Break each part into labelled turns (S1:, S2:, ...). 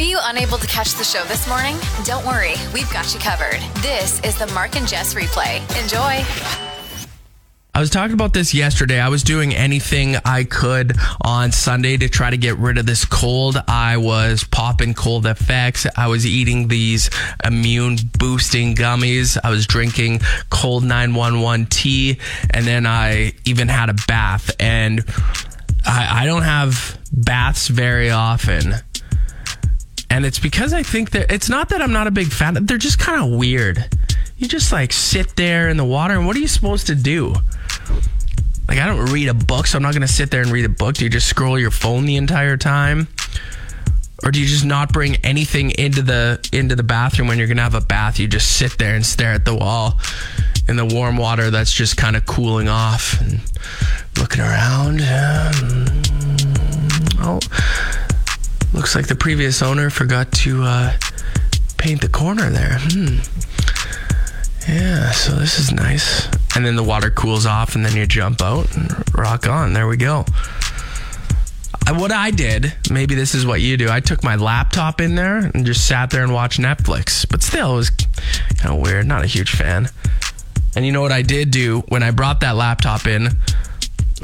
S1: Were you unable to catch the show this morning? Don't worry, we've got you covered. This is the Mark and Jess replay. Enjoy.
S2: I was talking about this yesterday. I was doing anything I could on Sunday to try to get rid of this cold. I was popping Cold-FX. I was eating these immune boosting gummies. I was drinking cold 911 tea. And then I even had a bath. And I, I don't have baths very often. And it's because I think that it's not that I'm not a big fan. They're just kind of weird. You just like sit there in the water, and what are you supposed to do? Like, I don't read a book, so I'm not to sit there and read a book. Do you just scroll your phone the entire time? Or do you just not bring anything into the into the bathroom when you're gonna have a bath? You just sit there and stare at the wall in the warm water that's just kind of cooling off and looking around. Oh, looks like the previous owner forgot to uh, paint the corner there. Hmm. Yeah, so this is nice. And then the water cools off, and then you jump out and rock on. There we go. Uh, What I did, maybe this is what you do. I took my laptop in there and just sat there and watched Netflix. But still, it was kind of weird. Not a huge fan. And you know what I did do when I brought that laptop in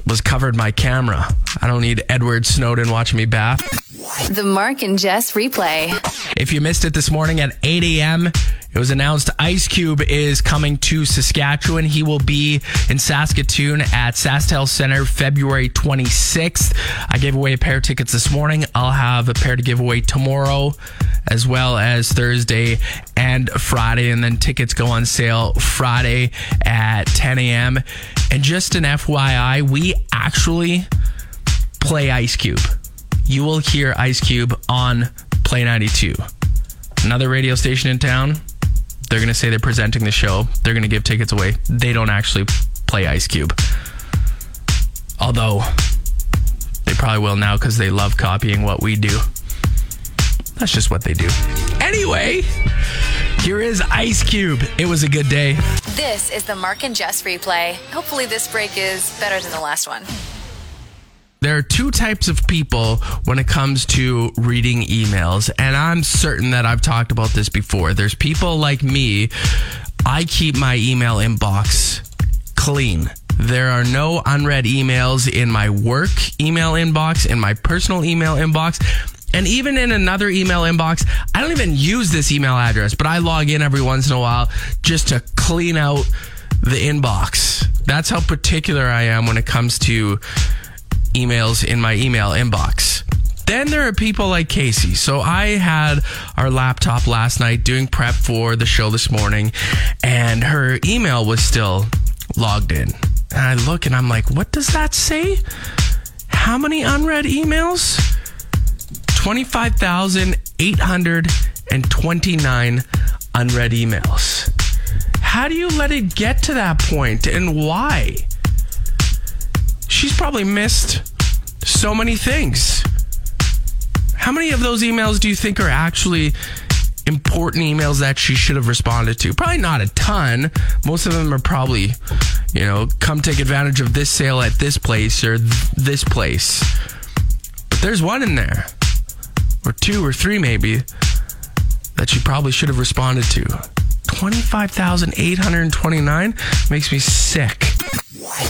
S2: was covered my camera. I don't need Edward Snowden watching me bath.
S1: The Mark and Jess replay.
S2: If you missed it this morning at 8 a.m., it was announced Ice Cube is coming to Saskatchewan. He will be in Saskatoon at SaskTel Center February 26th. I gave away a pair of tickets this morning. I'll have a pair to give away tomorrow, as well as Thursday and Friday. And then tickets go on sale Friday at 10 a.m. And just an FYI, we actually play Ice Cube. You will hear Ice Cube on Play 92 another radio station in town. They're going to say they're presenting the show. They're going to give tickets away. They don't actually play Ice Cube. Although they probably will now because they love copying what we do. That's just what they do. Anyway, here is Ice Cube. It was a good day.
S1: This is the Mark and Jess replay. Hopefully, this break is better than the last one.
S2: There are two types of people when it comes to reading emails. And I'm certain that I've talked about this before. There's people like me, I keep my email inbox clean. There are no unread emails in my work email inbox, in my personal email inbox. And even in another email inbox, I don't even use this email address, but I log in every once in a while just to clean out the inbox. That's how particular I am when it comes to emails in my email inbox. Then there are people like Casey. So I had our laptop last night doing prep for the show this morning, and her email was still logged in. And I look and I'm like, what does that say? How many unread emails? 25,829 unread emails. How do you let it get to that point and why? She's probably missed so many things. How many of those emails do you think are actually important emails that she should have responded to? Probably not a ton. Most of them are probably, you know, come take advantage of this sale at this place or th- this place. But there's one in there, or two or three maybe, that she probably should have responded to. 25,829 makes me sick.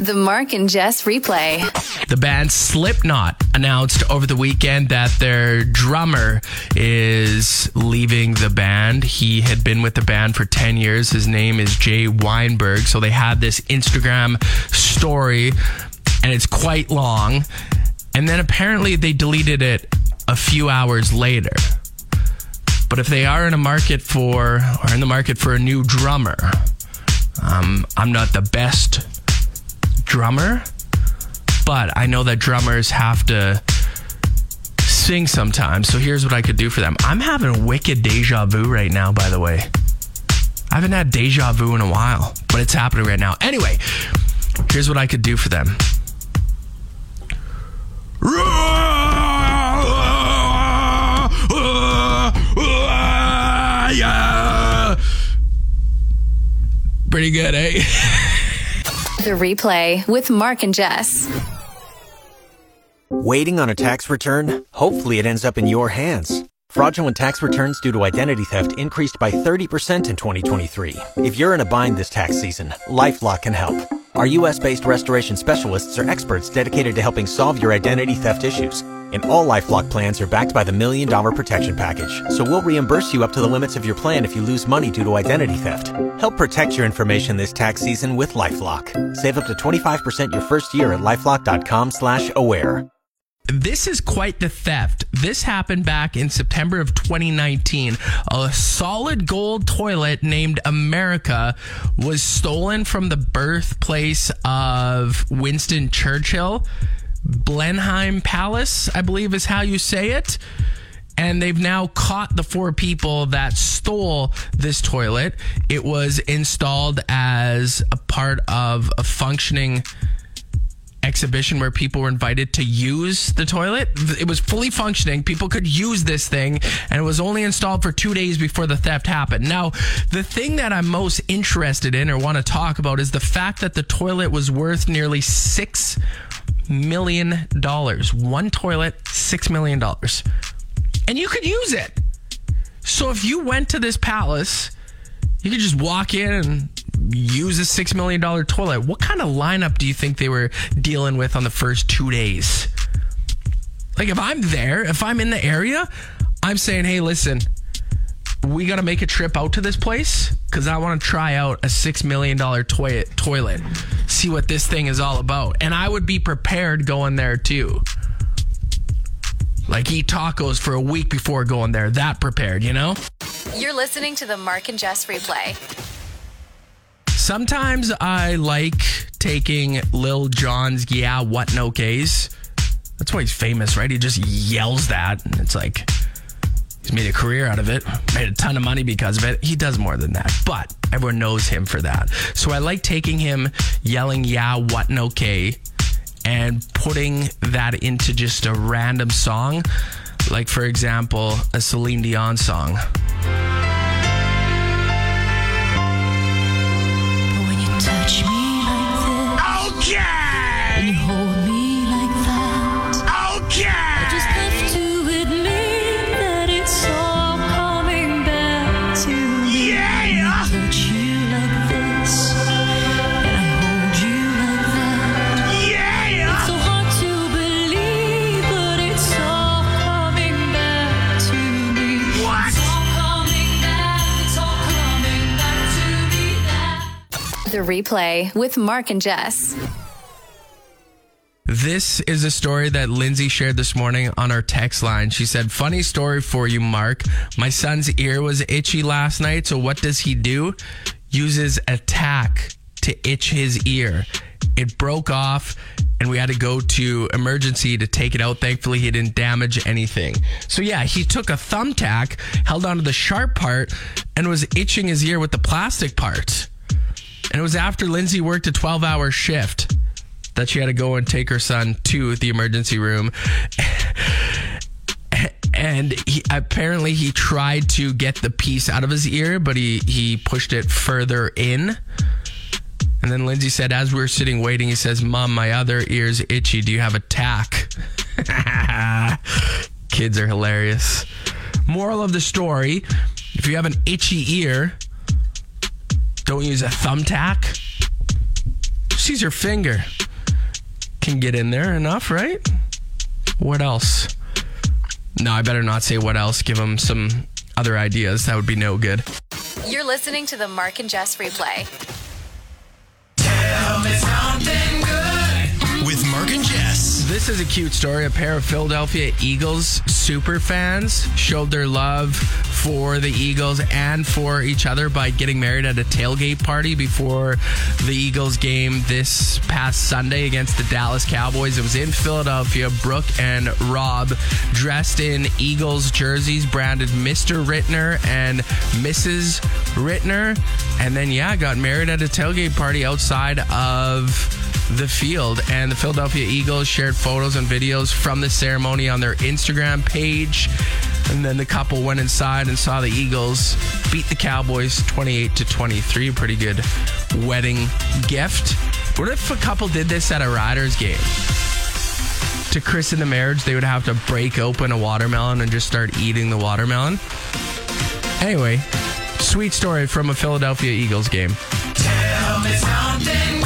S1: The Mark and Jess replay.
S2: The band Slipknot announced over the weekend that their drummer is leaving the band. He had been with the band for 10 years. His name is Jay Weinberg. So they had this Instagram story, and it's quite long. And then apparently they deleted it a few hours later. But if they are in a market for, or in the market for a new drummer, um, I'm not the best drummer, but I know that drummers have to sing sometimes, so here's what I could do for them. I'm having wicked deja vu right now, by the way. I haven't had deja vu in a while, but it's happening right now. Anyway, here's what I could do for them. Pretty good, eh?
S1: The replay with Mark and Jess.
S3: Waiting on a tax return? Hopefully, it ends up in your hands. Fraudulent tax returns due to identity theft increased by 30% in 2023. If you're in a bind this tax season, LifeLock can help. Our US based restoration specialists are experts dedicated to helping solve your identity theft issues. And all LifeLock plans are backed by the Million Dollar Protection Package. So we'll reimburse you up to the limits of your plan if you lose money due to identity theft. Help protect your information this tax season with LifeLock. Save up to 25% your first year at LifeLock.com slash aware.
S2: This is quite the theft. This happened back in September of 2019. A solid gold toilet named America was stolen from the birthplace of Winston Churchill. Blenheim Palace, I believe is how you say it. And they've now caught the four people that stole this toilet. It was installed as a part of a functioning exhibition where people were invited to use the toilet. It was fully functioning. People could use this thing, and it was only installed for two days before the theft happened. Now, the thing that I'm most interested in or want to talk about is the fact that the toilet was worth nearly six million dollars. One toilet, six million dollars. And you could use it. So if you went to this palace, you could just walk in and use a six million dollar toilet. What kind of lineup do you think they were dealing with on the first two days? Like if I'm there, if I'm in the area, I'm saying, hey, listen, we got to make a trip out to this place because I want to try out a six million dollar toilet, toilet, see what this thing is all about, and I would be prepared going there too. Like eat tacos for a week before going there, that prepared, you know.
S1: You're listening to the Mark and Jess replay.
S2: Sometimes I like taking Lil Jon's yeah what no case. That's why he's famous, right? He just yells that. And it's like he's made a career out of it, made a ton of money because of it. He does more than that, but everyone knows him for that. So I like taking him yelling yeah what no okay and putting that into just a random song. Like for example, a Celine Dion song.
S1: Replay with Mark and Jess.
S2: This is a story that Lindsay shared this morning on our text line. She said, Funny story for you, Mark. My son's ear was itchy last night, so what does he do? Uses a tack to itch his ear. It broke off, and we had to go to emergency to take it out. Thankfully, he didn't damage anything. So, yeah, he took a thumbtack, held onto the sharp part, and was itching his ear with the plastic part. And it was after Lindsay worked a 12 hour shift that she had to go and take her son to the emergency room. And he, apparently he tried to get the piece out of his ear, but he, he pushed it further in. And then Lindsay said, as we were sitting waiting, he says, Mom, my other ear's itchy. Do you have a tack? Kids are hilarious. Moral of the story if you have an itchy ear, don't use a thumbtack. Just use your finger. Can get in there enough, right? What else? No, I better not say what else. Give them some other ideas. That would be no good.
S1: You're listening to the Mark and Jess replay.
S2: This is a cute story. A pair of Philadelphia Eagles super fans showed their love for the Eagles and for each other by getting married at a tailgate party before the Eagles game this past Sunday against the Dallas Cowboys. It was in Philadelphia. Brooke and Rob, dressed in Eagles jerseys, branded Mr. Rittner and Mrs. Rittner. And then, yeah, got married at a tailgate party outside of the field. And the Philadelphia Eagles shared photos and videos from the ceremony on their Instagram page. And then the couple went inside and saw the Eagles beat the Cowboys 28 to 23. Pretty good wedding gift. What if a couple did this at a Riders game? To christen the marriage, they would have to break open a watermelon and just start eating the watermelon. Anyway, sweet story from a Philadelphia Eagles game.
S1: Wow,